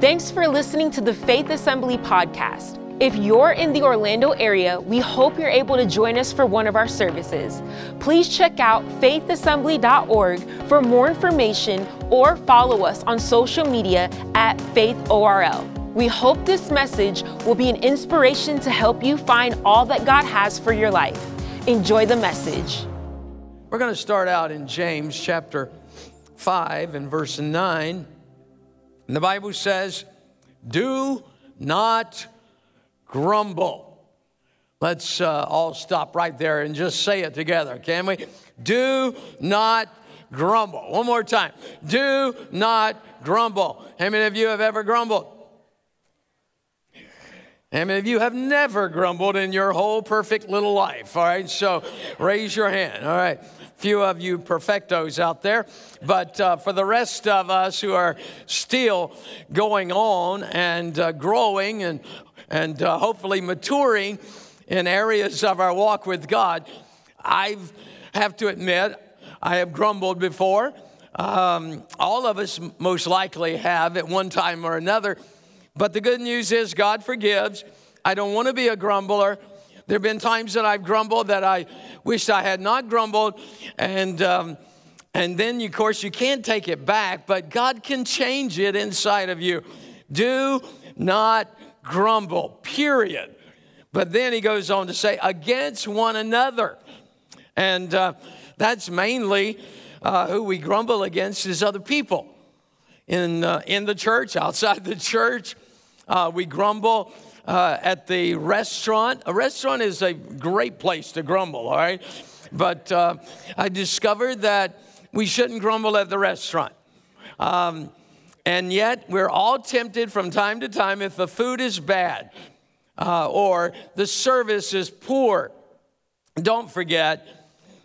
Thanks for listening to the Faith Assembly podcast. If you're in the Orlando area, we hope you're able to join us for one of our services. Please check out faithassembly.org for more information or follow us on social media at faithorl. We hope this message will be an inspiration to help you find all that God has for your life. Enjoy the message. We're going to start out in James chapter 5 and verse 9. And the Bible says, Do not grumble. Let's uh, all stop right there and just say it together, can we? Do not grumble. One more time. Do not grumble. How many of you have ever grumbled? How many of you have never grumbled in your whole perfect little life? All right, so raise your hand. All right, few of you perfectos out there, but uh, for the rest of us who are still going on and uh, growing and and uh, hopefully maturing in areas of our walk with God. I have to admit, I have grumbled before. Um, all of us most likely have at one time or another. But the good news is, God forgives. I don't want to be a grumbler. There have been times that I've grumbled that I wished I had not grumbled. And, um, and then, of course, you can't take it back, but God can change it inside of you. Do not grumble, period. But then he goes on to say, against one another. And uh, that's mainly uh, who we grumble against is other people. In, uh, in the church, outside the church, uh, we grumble uh, at the restaurant. A restaurant is a great place to grumble, all right? But uh, I discovered that we shouldn't grumble at the restaurant. Um, and yet, we're all tempted from time to time if the food is bad uh, or the service is poor. Don't forget,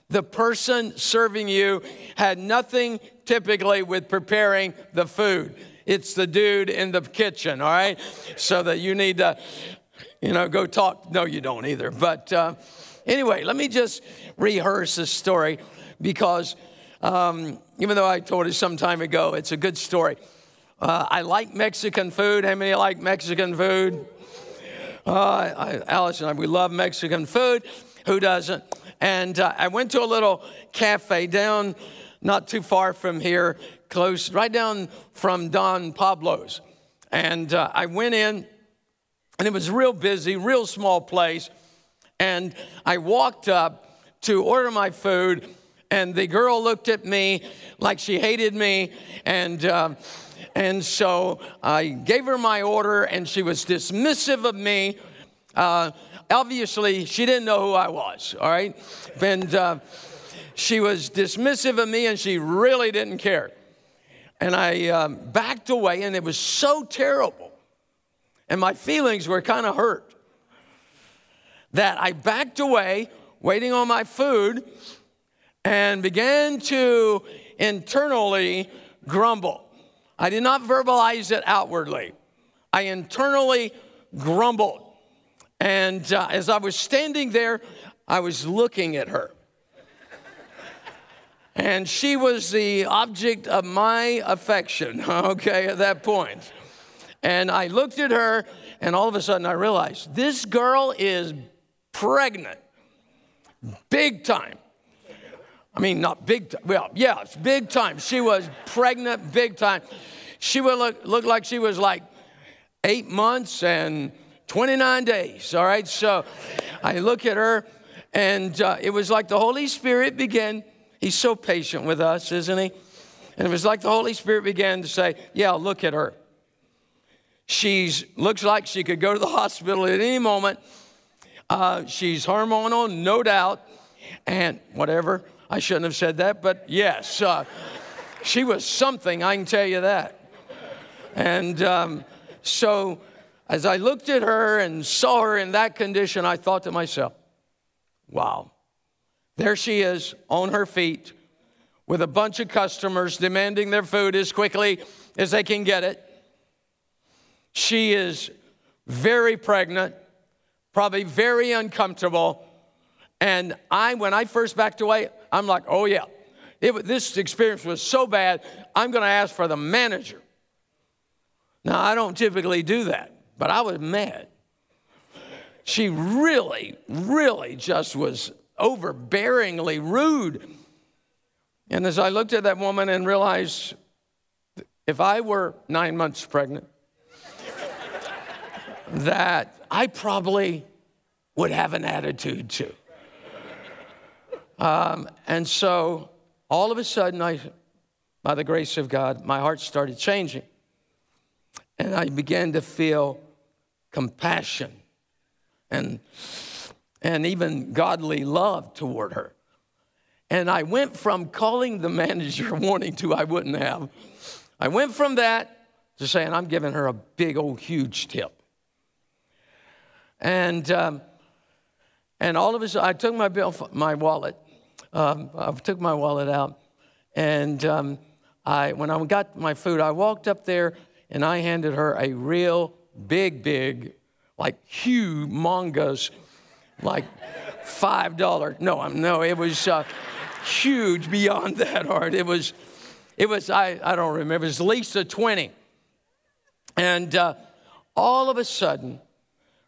the person serving you had nothing typically with preparing the food. It's the dude in the kitchen, all right? So that you need to, you know, go talk. No, you don't either. But uh, anyway, let me just rehearse this story because um, even though I told it some time ago, it's a good story. Uh, I like Mexican food. How many like Mexican food? Uh, I, Alice and I, we love Mexican food. Who doesn't? And uh, I went to a little cafe down not too far from here, close, right down from Don Pablo's. And uh, I went in, and it was real busy, real small place. And I walked up to order my food, and the girl looked at me like she hated me. And um, and so I gave her my order, and she was dismissive of me. Uh, obviously, she didn't know who I was, all right? And uh, she was dismissive of me, and she really didn't care. And I um, backed away, and it was so terrible. And my feelings were kind of hurt that I backed away, waiting on my food, and began to internally grumble. I did not verbalize it outwardly. I internally grumbled. And uh, as I was standing there, I was looking at her. And she was the object of my affection, okay, at that point. And I looked at her, and all of a sudden I realized this girl is pregnant, big time. I mean, not big time. Well, yeah, it's big time. She was pregnant big time. She would look, look like she was like eight months and 29 days. All right. So I look at her, and uh, it was like the Holy Spirit began. He's so patient with us, isn't he? And it was like the Holy Spirit began to say, Yeah, look at her. She's looks like she could go to the hospital at any moment. Uh, she's hormonal, no doubt, and whatever. I shouldn't have said that, but yes, uh, she was something, I can tell you that. And um, so as I looked at her and saw her in that condition, I thought to myself, wow, there she is on her feet with a bunch of customers demanding their food as quickly as they can get it. She is very pregnant, probably very uncomfortable. And I, when I first backed away, I'm like, oh yeah, it, this experience was so bad, I'm going to ask for the manager. Now, I don't typically do that, but I was mad. She really, really just was overbearingly rude. And as I looked at that woman and realized if I were nine months pregnant, that I probably would have an attitude too. Um, and so all of a sudden, I, by the grace of God, my heart started changing. And I began to feel compassion and, and even godly love toward her. And I went from calling the manager wanting to, I wouldn't have. I went from that to saying, I'm giving her a big old huge tip. And, um, and all of a sudden, I took my bill, my wallet, um, I took my wallet out, and um, I, when I got my food, I walked up there and I handed her a real big, big, like huge, humongous, like five dollar. No, I'm no, it was uh, huge beyond that art. It was, it was I, I don't remember. It was at least a twenty, and uh, all of a sudden,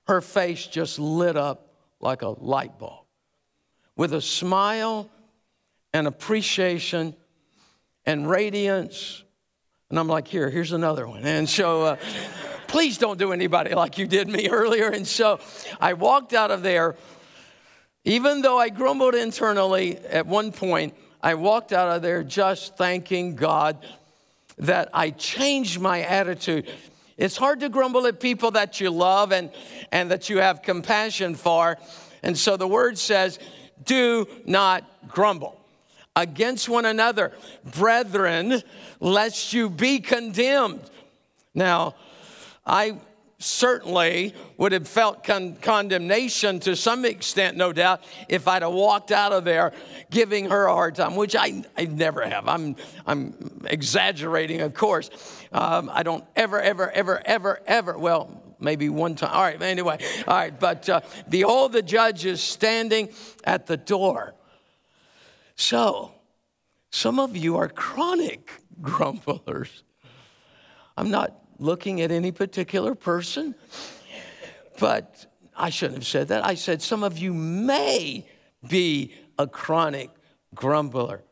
her face just lit up like a light bulb, with a smile and appreciation and radiance. And I'm like, here, here's another one. And so, uh, please don't do anybody like you did me earlier. And so I walked out of there. Even though I grumbled internally at one point, I walked out of there just thanking God that I changed my attitude. It's hard to grumble at people that you love and, and that you have compassion for. And so the word says, do not grumble against one another, brethren, lest you be condemned. Now, I certainly would have felt con- condemnation to some extent, no doubt, if I'd have walked out of there giving her a hard time, which I, I never have. I'm, I'm exaggerating, of course. Um, I don't ever, ever, ever, ever, ever, well, maybe one time. All right, anyway, all right, but uh, behold, the judge is standing at the door. So, some of you are chronic grumblers. I'm not looking at any particular person, but I shouldn't have said that. I said some of you may be a chronic grumbler.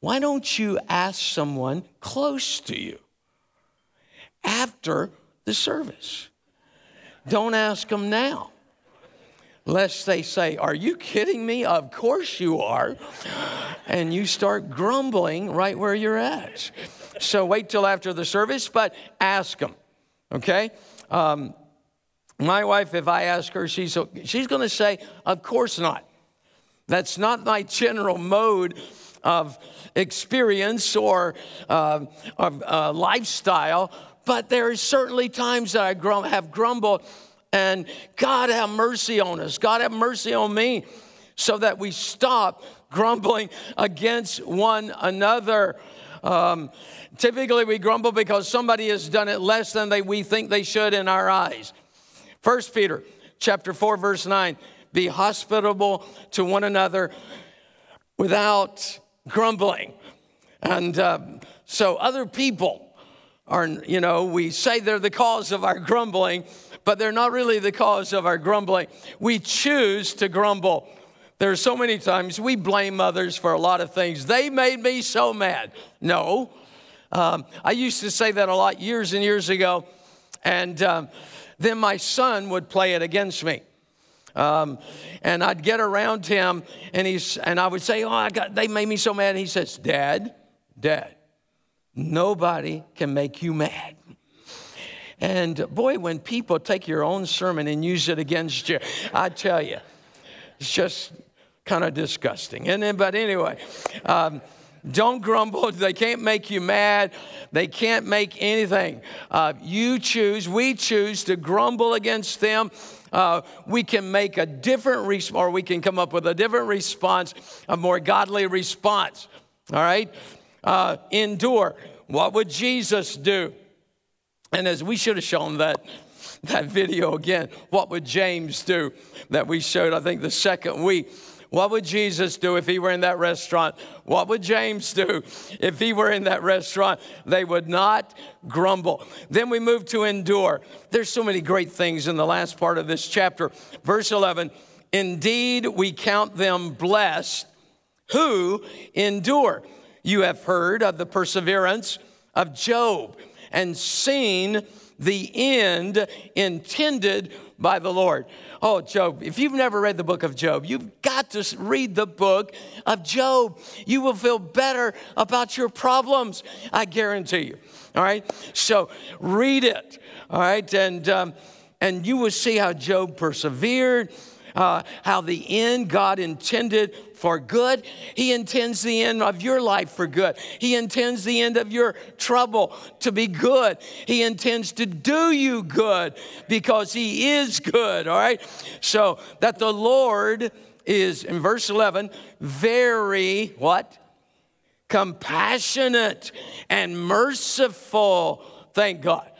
Why don't you ask someone close to you after the service? Don't ask them now lest they say, Are you kidding me? Of course you are. And you start grumbling right where you're at. So wait till after the service, but ask them, okay? Um, my wife, if I ask her, she's, she's going to say, Of course not. That's not my general mode of experience or uh, of uh, lifestyle, but there are certainly times that I grum- have grumbled and God have mercy on us. God have mercy on me so that we stop grumbling against one another. Um, typically, we grumble because somebody has done it less than they, we think they should in our eyes. First Peter chapter 4, verse 9 be hospitable to one another without grumbling. And uh, so, other people are, you know, we say they're the cause of our grumbling, but they're not really the cause of our grumbling. We choose to grumble. There are so many times we blame others for a lot of things. They made me so mad. No. Um, I used to say that a lot years and years ago, and um, then my son would play it against me. Um, and I'd get around him, and he's and I would say, "Oh, I got they made me so mad." And he says, "Dad, Dad, nobody can make you mad." And boy, when people take your own sermon and use it against you, I tell you, it's just kind of disgusting. And then, but anyway, um, don't grumble. They can't make you mad. They can't make anything. Uh, you choose, we choose to grumble against them. Uh, we can make a different response, or we can come up with a different response, a more godly response. All right? Uh, endure. What would Jesus do? And as we should have shown that, that video again, what would James do that we showed, I think, the second week? What would Jesus do if he were in that restaurant? What would James do if he were in that restaurant? They would not grumble. Then we move to endure. There's so many great things in the last part of this chapter. Verse 11 Indeed, we count them blessed who endure. You have heard of the perseverance of Job and seen the end intended by the Lord. Oh, Job, if you've never read the book of Job, you've got to read the book of Job. You will feel better about your problems, I guarantee you. All right? So read it, all right? And, um, and you will see how Job persevered, uh, how the end God intended for good. He intends the end of your life for good. He intends the end of your trouble to be good. He intends to do you good because He is good, all right? So that the Lord is, in verse 11, very what? Compassionate and merciful. Thank God.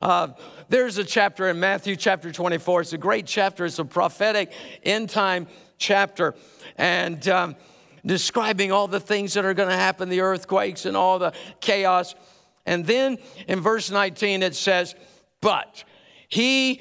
Uh, there's a chapter in Matthew chapter 24. It's a great chapter. It's a prophetic end time chapter and um, describing all the things that are going to happen the earthquakes and all the chaos. And then in verse 19, it says, But he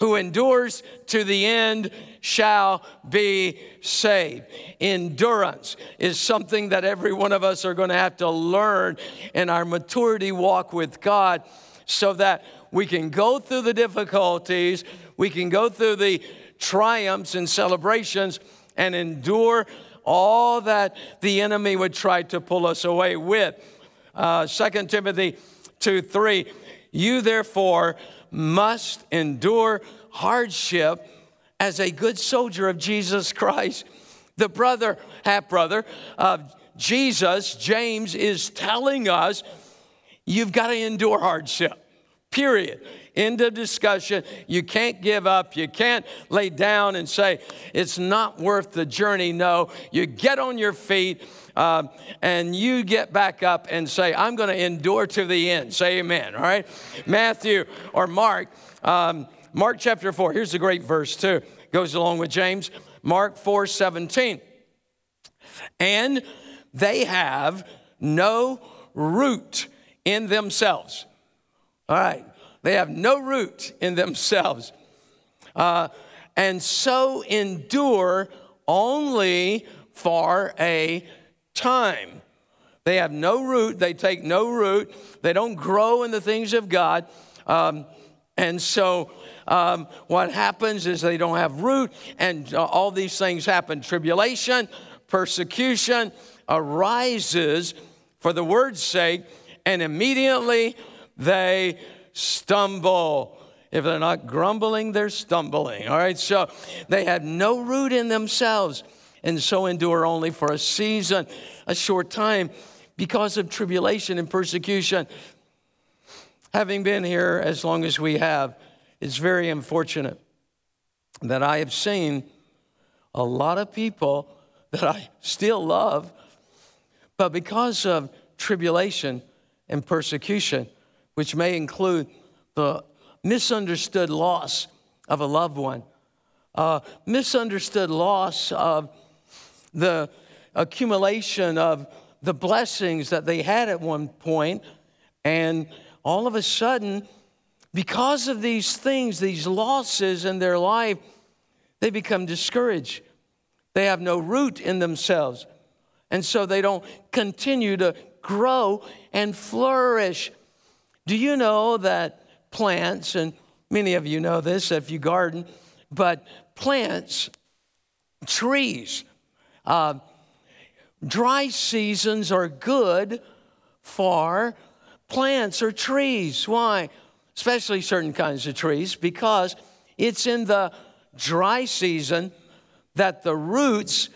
who endures to the end shall be saved. Endurance is something that every one of us are going to have to learn in our maturity walk with God so that we can go through the difficulties, we can go through the triumphs and celebrations and endure all that the enemy would try to pull us away with. Uh, 2 Timothy 2 3, you therefore must endure hardship as a good soldier of Jesus Christ. The brother, half brother of Jesus, James, is telling us you've got to endure hardship, period. End of discussion. You can't give up. You can't lay down and say, it's not worth the journey. No, you get on your feet uh, and you get back up and say, I'm going to endure to the end. Say amen. All right. Matthew or Mark, um, Mark chapter 4. Here's a great verse, too. Goes along with James. Mark 4 17. And they have no root in themselves. All right. They have no root in themselves. Uh, and so endure only for a time. They have no root, they take no root, they don't grow in the things of God. Um, and so um, what happens is they don't have root, and uh, all these things happen. Tribulation, persecution arises for the word's sake, and immediately they stumble. If they're not grumbling, they're stumbling. All right, so they had no root in themselves and so endure only for a season, a short time, because of tribulation and persecution. Having been here as long as we have, it's very unfortunate that I have seen a lot of people that I still love, but because of tribulation and persecution, which may include the misunderstood loss of a loved one, misunderstood loss of the accumulation of the blessings that they had at one point, and all of a sudden, because of these things, these losses in their life, they become discouraged. They have no root in themselves. And so they don't continue to grow and flourish. Do you know that plants, and many of you know this if you garden, but plants, trees, uh, dry seasons are good for plants or trees. Why? Especially certain kinds of trees, because it's in the dry season that the roots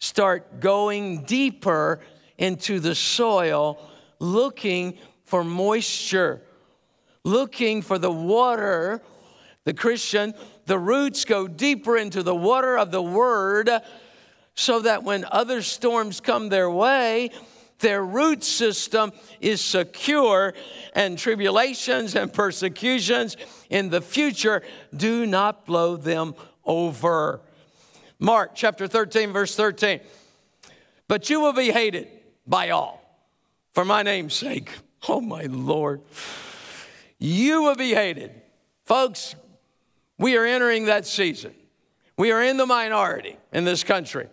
start going deeper into the soil looking for moisture, looking for the water. The Christian, the roots go deeper into the water of the Word so that when other storms come their way, their root system is secure and tribulations and persecutions in the future do not blow them over. Mark chapter 13, verse 13. But you will be hated by all for my name's sake. Oh, my Lord. You will be hated. Folks, we are entering that season. We are in the minority in this country.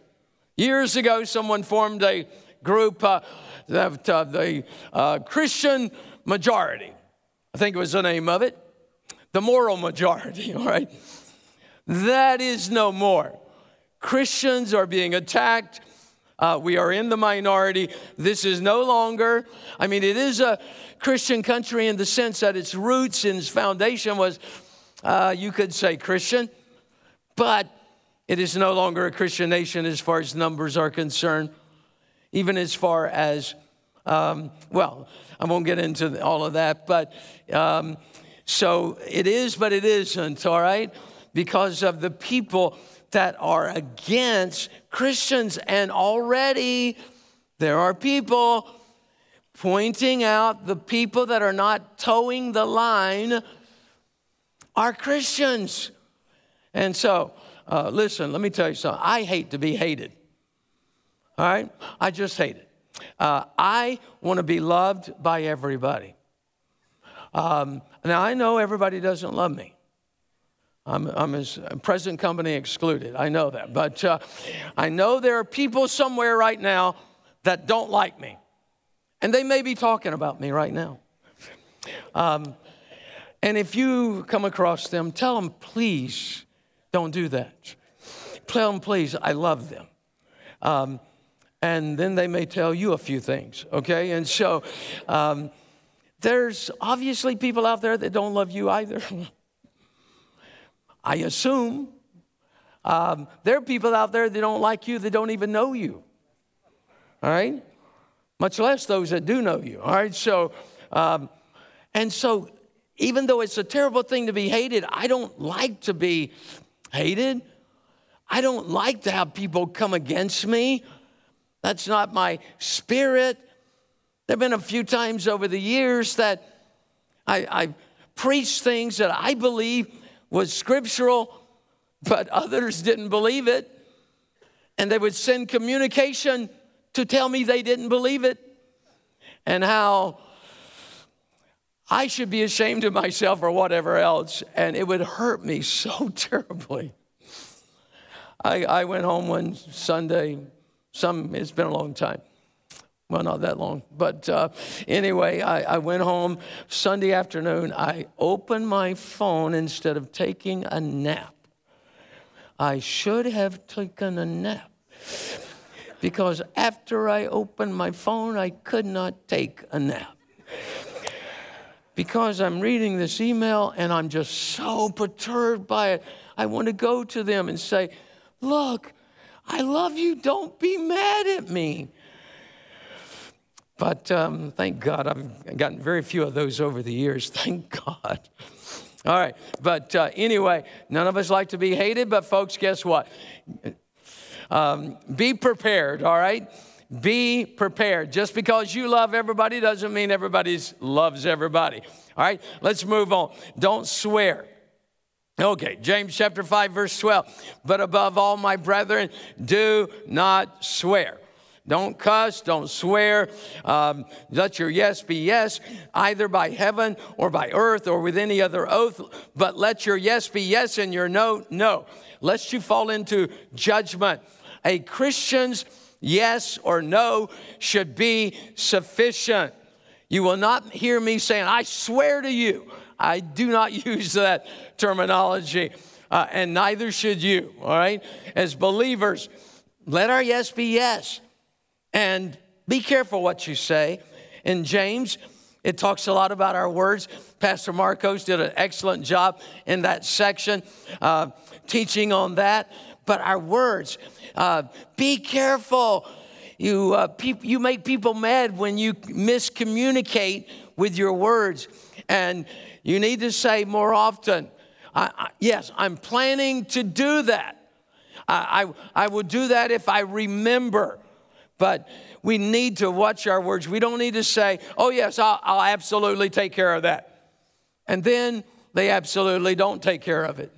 Years ago, someone formed a group, uh, the, uh, the uh, Christian Majority. I think it was the name of it. The moral majority, all right? That is no more. Christians are being attacked. Uh, we are in the minority. This is no longer, I mean, it is a Christian country in the sense that its roots and its foundation was, uh, you could say, Christian, but it is no longer a Christian nation as far as numbers are concerned, even as far as, um, well, I won't get into all of that, but um, so it is, but it isn't, all right? Because of the people that are against Christians. And already there are people pointing out the people that are not toeing the line are Christians. And so, uh, listen, let me tell you something. I hate to be hated. All right? I just hate it. Uh, I want to be loved by everybody. Um, now, I know everybody doesn't love me. I'm, I'm as present company excluded. I know that. But uh, I know there are people somewhere right now that don't like me. And they may be talking about me right now. Um, and if you come across them, tell them, please don't do that. Tell them, please, I love them. Um, and then they may tell you a few things, okay? And so um, there's obviously people out there that don't love you either. I assume. Um, there are people out there that don't like you, that don't even know you. All right? Much less those that do know you. All right? So, um, and so, even though it's a terrible thing to be hated, I don't like to be hated. I don't like to have people come against me. That's not my spirit. There have been a few times over the years that I, I preached things that I believe was scriptural, but others didn't believe it. And they would send communication to tell me they didn't believe it and how I should be ashamed of myself or whatever else. And it would hurt me so terribly. I, I went home one Sunday, some, it's been a long time well, not that long. But uh, anyway, I, I went home Sunday afternoon. I opened my phone instead of taking a nap. I should have taken a nap because after I opened my phone, I could not take a nap. Because I'm reading this email and I'm just so perturbed by it. I want to go to them and say, Look, I love you. Don't be mad at me. But um, thank God, I've gotten very few of those over the years. Thank God. All right. But uh, anyway, none of us like to be hated, but folks, guess what? Um, be prepared, all right? Be prepared. Just because you love everybody doesn't mean everybody loves everybody. All right, let's move on. Don't swear. Okay, James chapter 5, verse 12. But above all, my brethren, do not swear don't cuss, don't swear. Um, let your yes be yes, either by heaven or by earth or with any other oath, but let your yes be yes and your no, no. Lest you fall into judgment. A Christian's yes or no should be sufficient. You will not hear me saying, I swear to you. I do not use that terminology, uh, and neither should you, all right? As believers, let our yes be yes and be careful what you say. In James, it talks a lot about our words. Pastor Marcos did an excellent job in that section, uh, teaching on that. But our words, uh, be careful. You, uh, peop- you make people mad when you miscommunicate with your words. And you need to say more often, I, I, yes, I'm planning to do that. I, I, I will do that if I remember. But we need to watch our words. We don't need to say, oh, yes, I'll, I'll absolutely take care of that. And then they absolutely don't take care of it.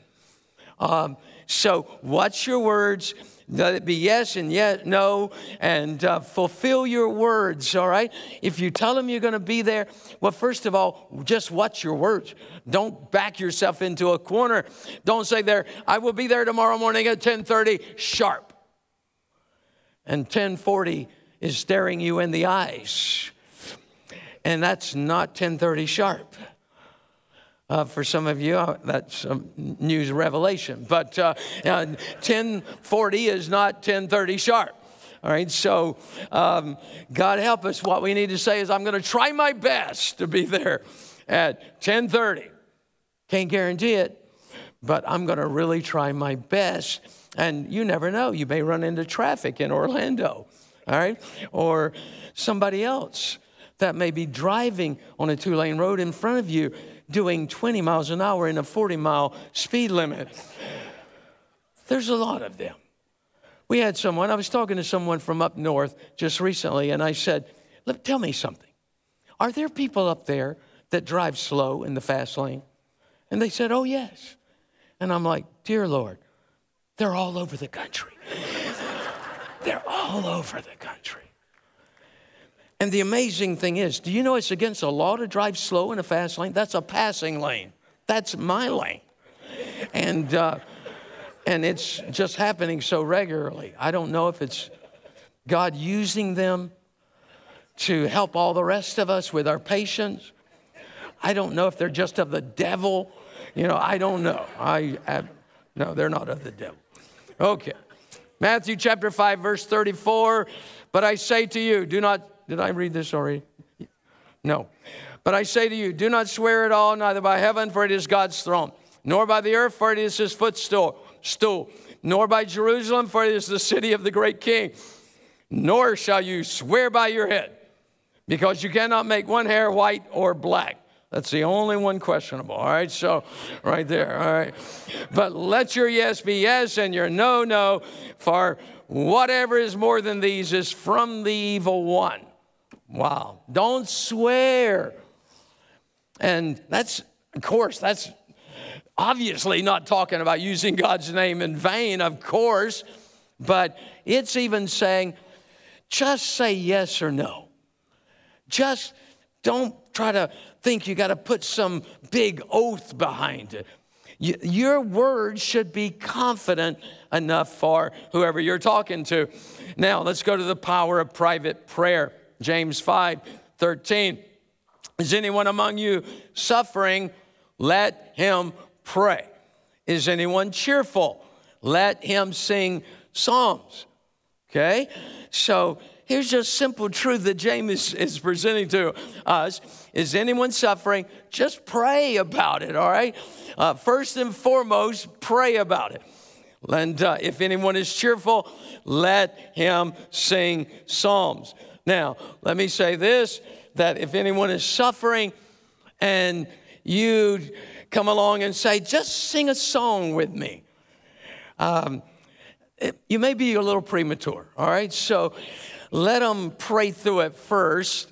Um, so watch your words. Let it be yes and yet no, and uh, fulfill your words, all right? If you tell them you're going to be there, well, first of all, just watch your words. Don't back yourself into a corner. Don't say there, I will be there tomorrow morning at 1030 sharp. And 1040 is staring you in the eyes. And that's not 1030 sharp. Uh, for some of you, uh, that's news revelation. But uh, 1040 is not 1030 sharp. All right, so um, God help us. What we need to say is, I'm going to try my best to be there at 1030. Can't guarantee it, but I'm going to really try my best. And you never know, you may run into traffic in Orlando, all right, or somebody else that may be driving on a two lane road in front of you doing 20 miles an hour in a 40 mile speed limit. There's a lot of them. We had someone, I was talking to someone from up north just recently, and I said, Tell me something. Are there people up there that drive slow in the fast lane? And they said, Oh, yes. And I'm like, Dear Lord, they're all over the country. they're all over the country. And the amazing thing is, do you know it's against the law to drive slow in a fast lane? That's a passing lane. That's my lane. And, uh, and it's just happening so regularly. I don't know if it's God using them to help all the rest of us with our patience. I don't know if they're just of the devil. You know, I don't know. I, I no, they're not of the devil. Okay. Matthew chapter 5, verse 34. But I say to you, do not did I read this already? No. But I say to you, do not swear at all, neither by heaven, for it is God's throne, nor by the earth, for it is his footstool, stool, nor by Jerusalem, for it is the city of the great king. Nor shall you swear by your head, because you cannot make one hair white or black. That's the only one questionable. All right, so right there. All right. But let your yes be yes and your no, no, for whatever is more than these is from the evil one. Wow. Don't swear. And that's, of course, that's obviously not talking about using God's name in vain, of course, but it's even saying, just say yes or no. Just don't try to think you got to put some big oath behind it. Your words should be confident enough for whoever you're talking to. Now, let's go to the power of private prayer. James 5 13. Is anyone among you suffering? Let him pray. Is anyone cheerful? Let him sing psalms. Okay? So here's just simple truth that James is, presenting to us. Is anyone suffering? Just pray about it, all right? Uh, first and foremost, pray about it. And uh, if anyone is cheerful, let him sing psalms. Now, let me say this that if anyone is suffering and you come along and say, just sing a song with me, um, it, you may be a little premature, all right? So let them pray through it first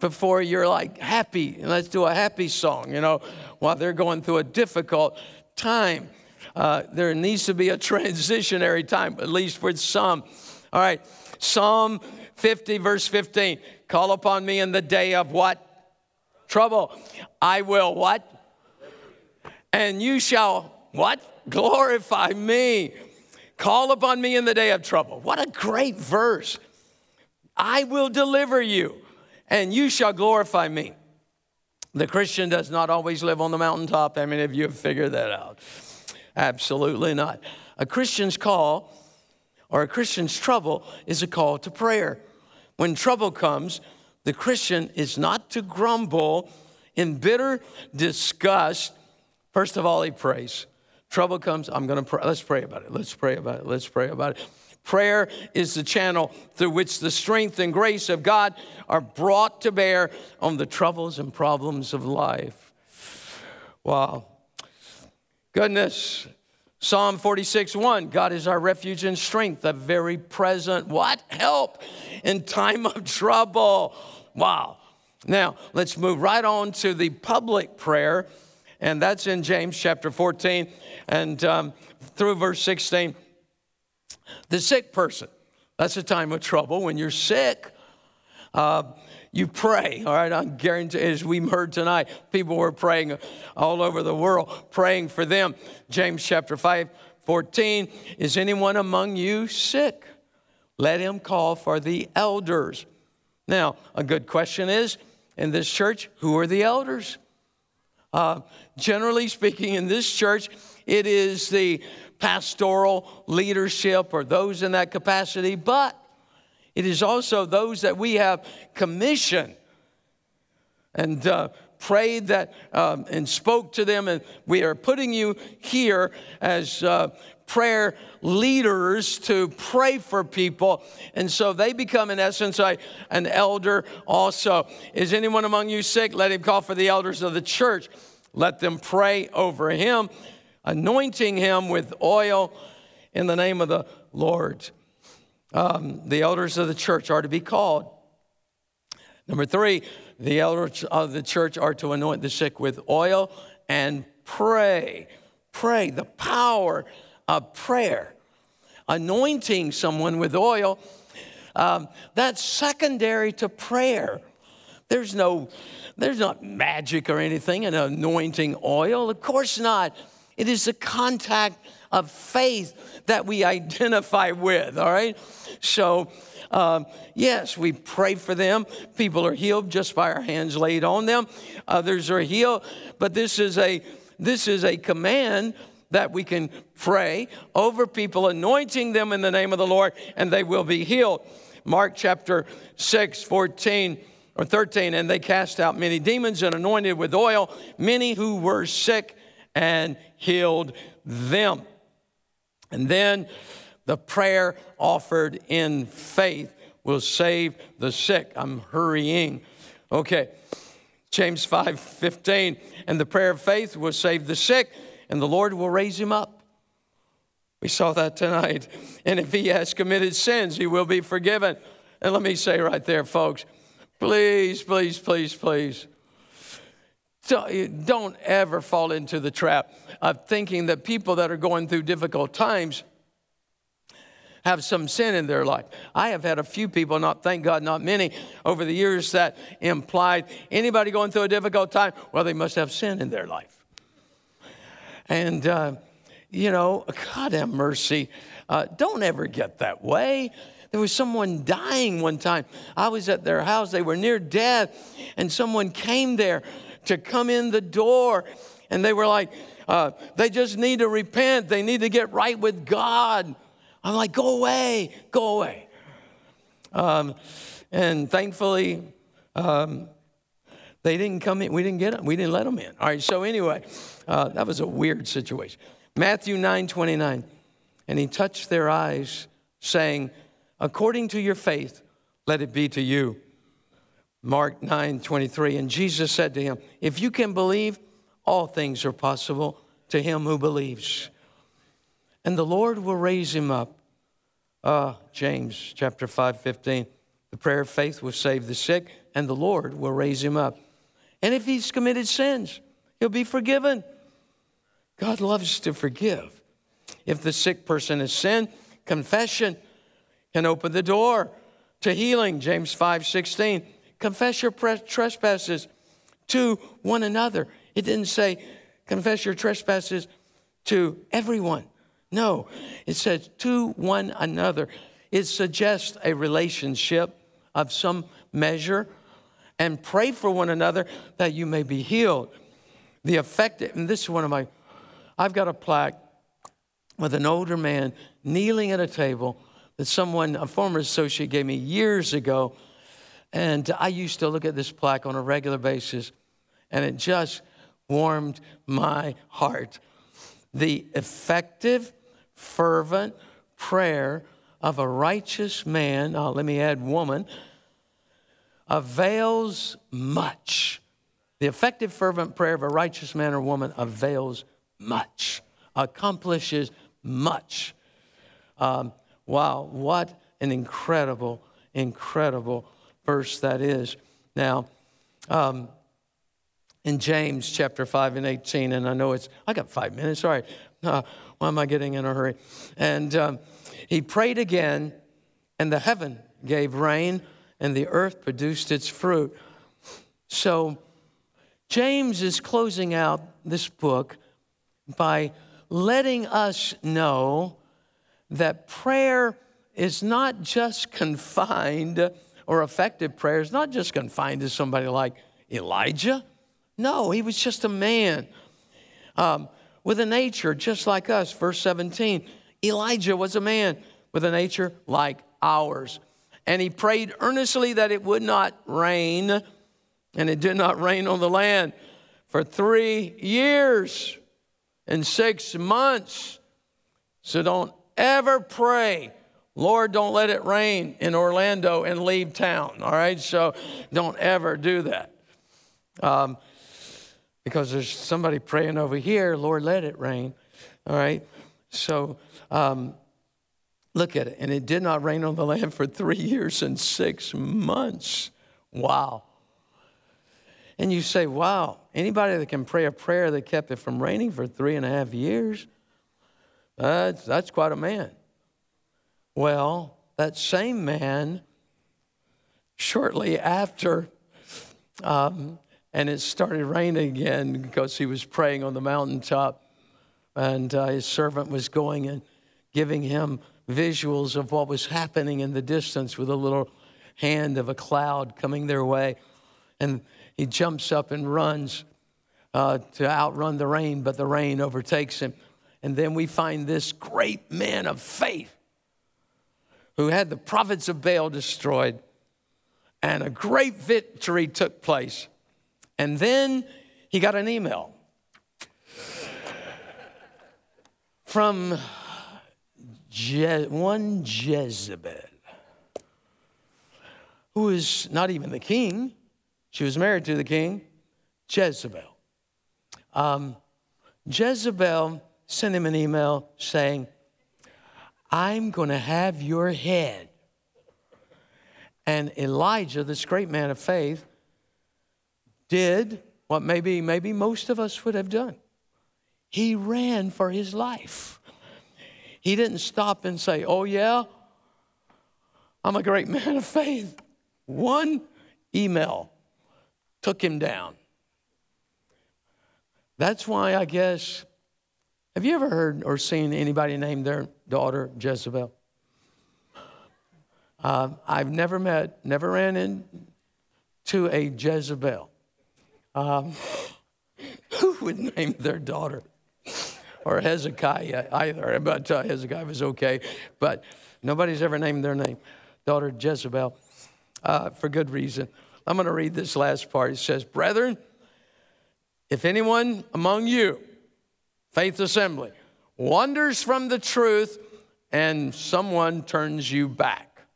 before you're like happy. Let's do a happy song, you know, while they're going through a difficult time. Uh, there needs to be a transitionary time, at least for some. All right, Psalm 50, verse 15. Call upon me in the day of what? Trouble. I will what? And you shall what? Glorify me. Call upon me in the day of trouble. What a great verse. I will deliver you, and you shall glorify me. The Christian does not always live on the mountaintop. I mean, if you have figured that out, absolutely not. A Christian's call or a Christian's trouble is a call to prayer. When trouble comes, the Christian is not to grumble in bitter disgust. First of all, he prays. Trouble comes, I'm going to pray. Let's pray about it. Let's pray about it. Let's pray about it. Prayer is the channel through which the strength and grace of God are brought to bear on the troubles and problems of life. Wow. Goodness. Psalm 46 1 God is our refuge and strength, a very present what? Help in time of trouble. Wow. Now, let's move right on to the public prayer. and that's in James chapter 14 and um, through verse 16. The sick person, that's a time of trouble. When you're sick, uh, you pray, all right? I guarantee, as we heard tonight, people were praying all over the world, praying for them. James chapter 5, 14, is anyone among you sick? Let him call for the elders. Now, a good question is in this church, who are the elders? Uh, generally speaking, in this church, it is the pastoral leadership or those in that capacity, but it is also those that we have commissioned and uh, prayed that um, and spoke to them. And we are putting you here as uh, prayer leaders to pray for people. And so they become, in essence, a, an elder also. Is anyone among you sick? Let him call for the elders of the church. Let them pray over him, anointing him with oil in the name of the Lord um, the elders of the church are to be called. Number three, the elders of the church are to anoint the sick with oil and pray. Pray, the power of prayer. Anointing someone with oil, um, that's secondary to prayer. There's no, there's not magic or anything in anointing oil. Of course not. It is the contact of faith that we identify with, all right? So, um, yes, we pray for them. People are healed just by our hands laid on them. Others are healed, but this is a this is a command that we can pray over people, anointing them in the name of the Lord, and they will be healed. Mark chapter 6, 14 or 13, and they cast out many demons and anointed with oil many who were sick and healed them. And then the prayer offered in faith will save the sick. I'm hurrying. Okay. James 5 15. And the prayer of faith will save the sick, and the Lord will raise him up. We saw that tonight. And if he has committed sins, he will be forgiven. And let me say right there, folks, please, please, please, please, don't ever fall into the trap of thinking that people that are going through difficult times have some sin in their life. I have had a few people, not thank God, not many, over the years that implied anybody going through a difficult time, well, they must have sin in their life. And, uh, you know, God have mercy. Uh, don't ever get that way. There was someone dying one time. I was at their house, they were near death, and someone came there to come in the door. And they were like, uh, they just need to repent. They need to get right with God. I'm like, go away, go away. Um, and thankfully, um, they didn't come in. We didn't get them. We didn't let them in. All right. So anyway, uh, that was a weird situation. Matthew 9 29. And he touched their eyes, saying, According to your faith, let it be to you. Mark 9 23. And Jesus said to him, If you can believe, all things are possible to him who believes. And the Lord will raise him up. Uh, James chapter 5 15. The prayer of faith will save the sick, and the Lord will raise him up. And if he's committed sins, he'll be forgiven. God loves to forgive. If the sick person has sinned, confession can open the door to healing. James 5 16. Confess your trespasses to one another. It didn't say confess your trespasses to everyone. No, it says to one another. It suggests a relationship of some measure and pray for one another that you may be healed. The effective, and this is one of my, I've got a plaque with an older man kneeling at a table that someone, a former associate, gave me years ago and I used to look at this plaque on a regular basis, and it just warmed my heart. The effective, fervent prayer of a righteous man, uh, let me add woman, avails much. The effective, fervent prayer of a righteous man or woman avails much, accomplishes much. Um, wow, what an incredible, incredible verse that is. Now, um, in James chapter 5 and 18. And I know it's, I got five minutes. All right. Uh, why am I getting in a hurry? And um, he prayed again, and the heaven gave rain, and the earth produced its fruit. So James is closing out this book by letting us know that prayer is not just confined, or effective prayer is not just confined to somebody like Elijah. No, he was just a man um, with a nature just like us. Verse 17 Elijah was a man with a nature like ours. And he prayed earnestly that it would not rain, and it did not rain on the land for three years and six months. So don't ever pray, Lord, don't let it rain in Orlando and leave town. All right? So don't ever do that. Um, because there's somebody praying over here, Lord, let it rain. All right? So um, look at it. And it did not rain on the land for three years and six months. Wow. And you say, wow, anybody that can pray a prayer that kept it from raining for three and a half years, that's, that's quite a man. Well, that same man, shortly after um, and it started raining again because he was praying on the mountaintop. And uh, his servant was going and giving him visuals of what was happening in the distance with a little hand of a cloud coming their way. And he jumps up and runs uh, to outrun the rain, but the rain overtakes him. And then we find this great man of faith who had the prophets of Baal destroyed, and a great victory took place. And then he got an email from Je- one Jezebel, who is not even the king. She was married to the king, Jezebel. Um, Jezebel sent him an email saying, I'm going to have your head. And Elijah, this great man of faith, did what maybe, maybe most of us would have done. He ran for his life. He didn't stop and say, Oh, yeah, I'm a great man of faith. One email took him down. That's why I guess, have you ever heard or seen anybody name their daughter Jezebel? Uh, I've never met, never ran into a Jezebel. Um, who would name their daughter? Or Hezekiah either, but uh, Hezekiah was okay. But nobody's ever named their name, daughter Jezebel, uh, for good reason. I'm going to read this last part. It says, Brethren, if anyone among you, Faith Assembly, wanders from the truth and someone turns you back,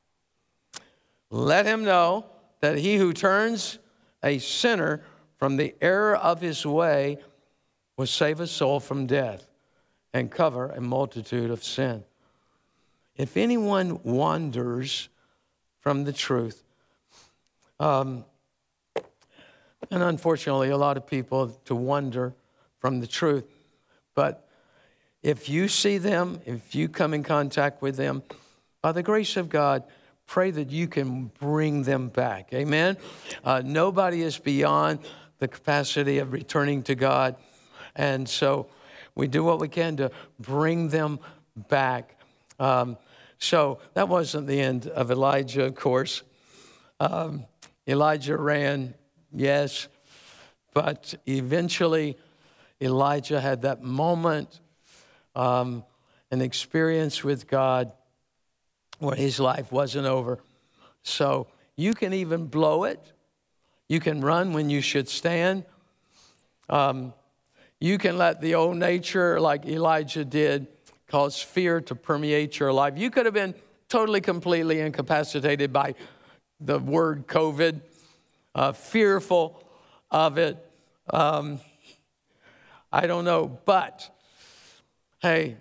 let him know that he who turns a sinner from the error of his way will save a soul from death and cover a multitude of sin. If anyone wanders from the truth, um, and unfortunately, a lot of people to wander from the truth, but if you see them, if you come in contact with them, by the grace of God, pray that you can bring them back. Amen. Uh, nobody is beyond the capacity of returning to God. And so we do what we can to bring them back. Um, so that wasn't the end of Elijah, of course. Um, Elijah ran, yes, but eventually Elijah had that moment, um, an experience with God where his life wasn't over. So you can even blow it you can run when you should stand. Um, you can let the old nature, like Elijah did, cause fear to permeate your life. You could have been totally, completely incapacitated by the word COVID, uh, fearful of it. Um, I don't know, but hey,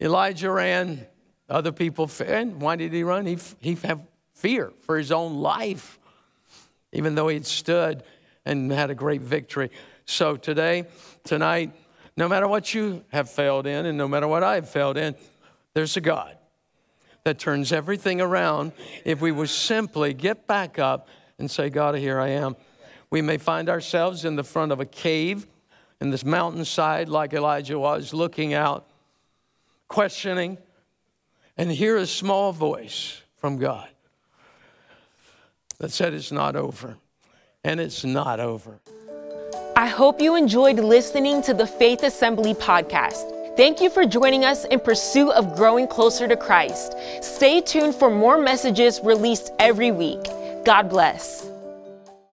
Elijah ran. Other people, and why did he run? He he had fear for his own life even though he'd stood and had a great victory. So today, tonight, no matter what you have failed in and no matter what I've failed in, there's a God that turns everything around if we would simply get back up and say, God, here I am. We may find ourselves in the front of a cave in this mountainside, like Elijah was, looking out, questioning, and hear a small voice from God that said, It's not over. And it's not over. I hope you enjoyed listening to the Faith Assembly podcast. Thank you for joining us in pursuit of growing closer to Christ. Stay tuned for more messages released every week. God bless.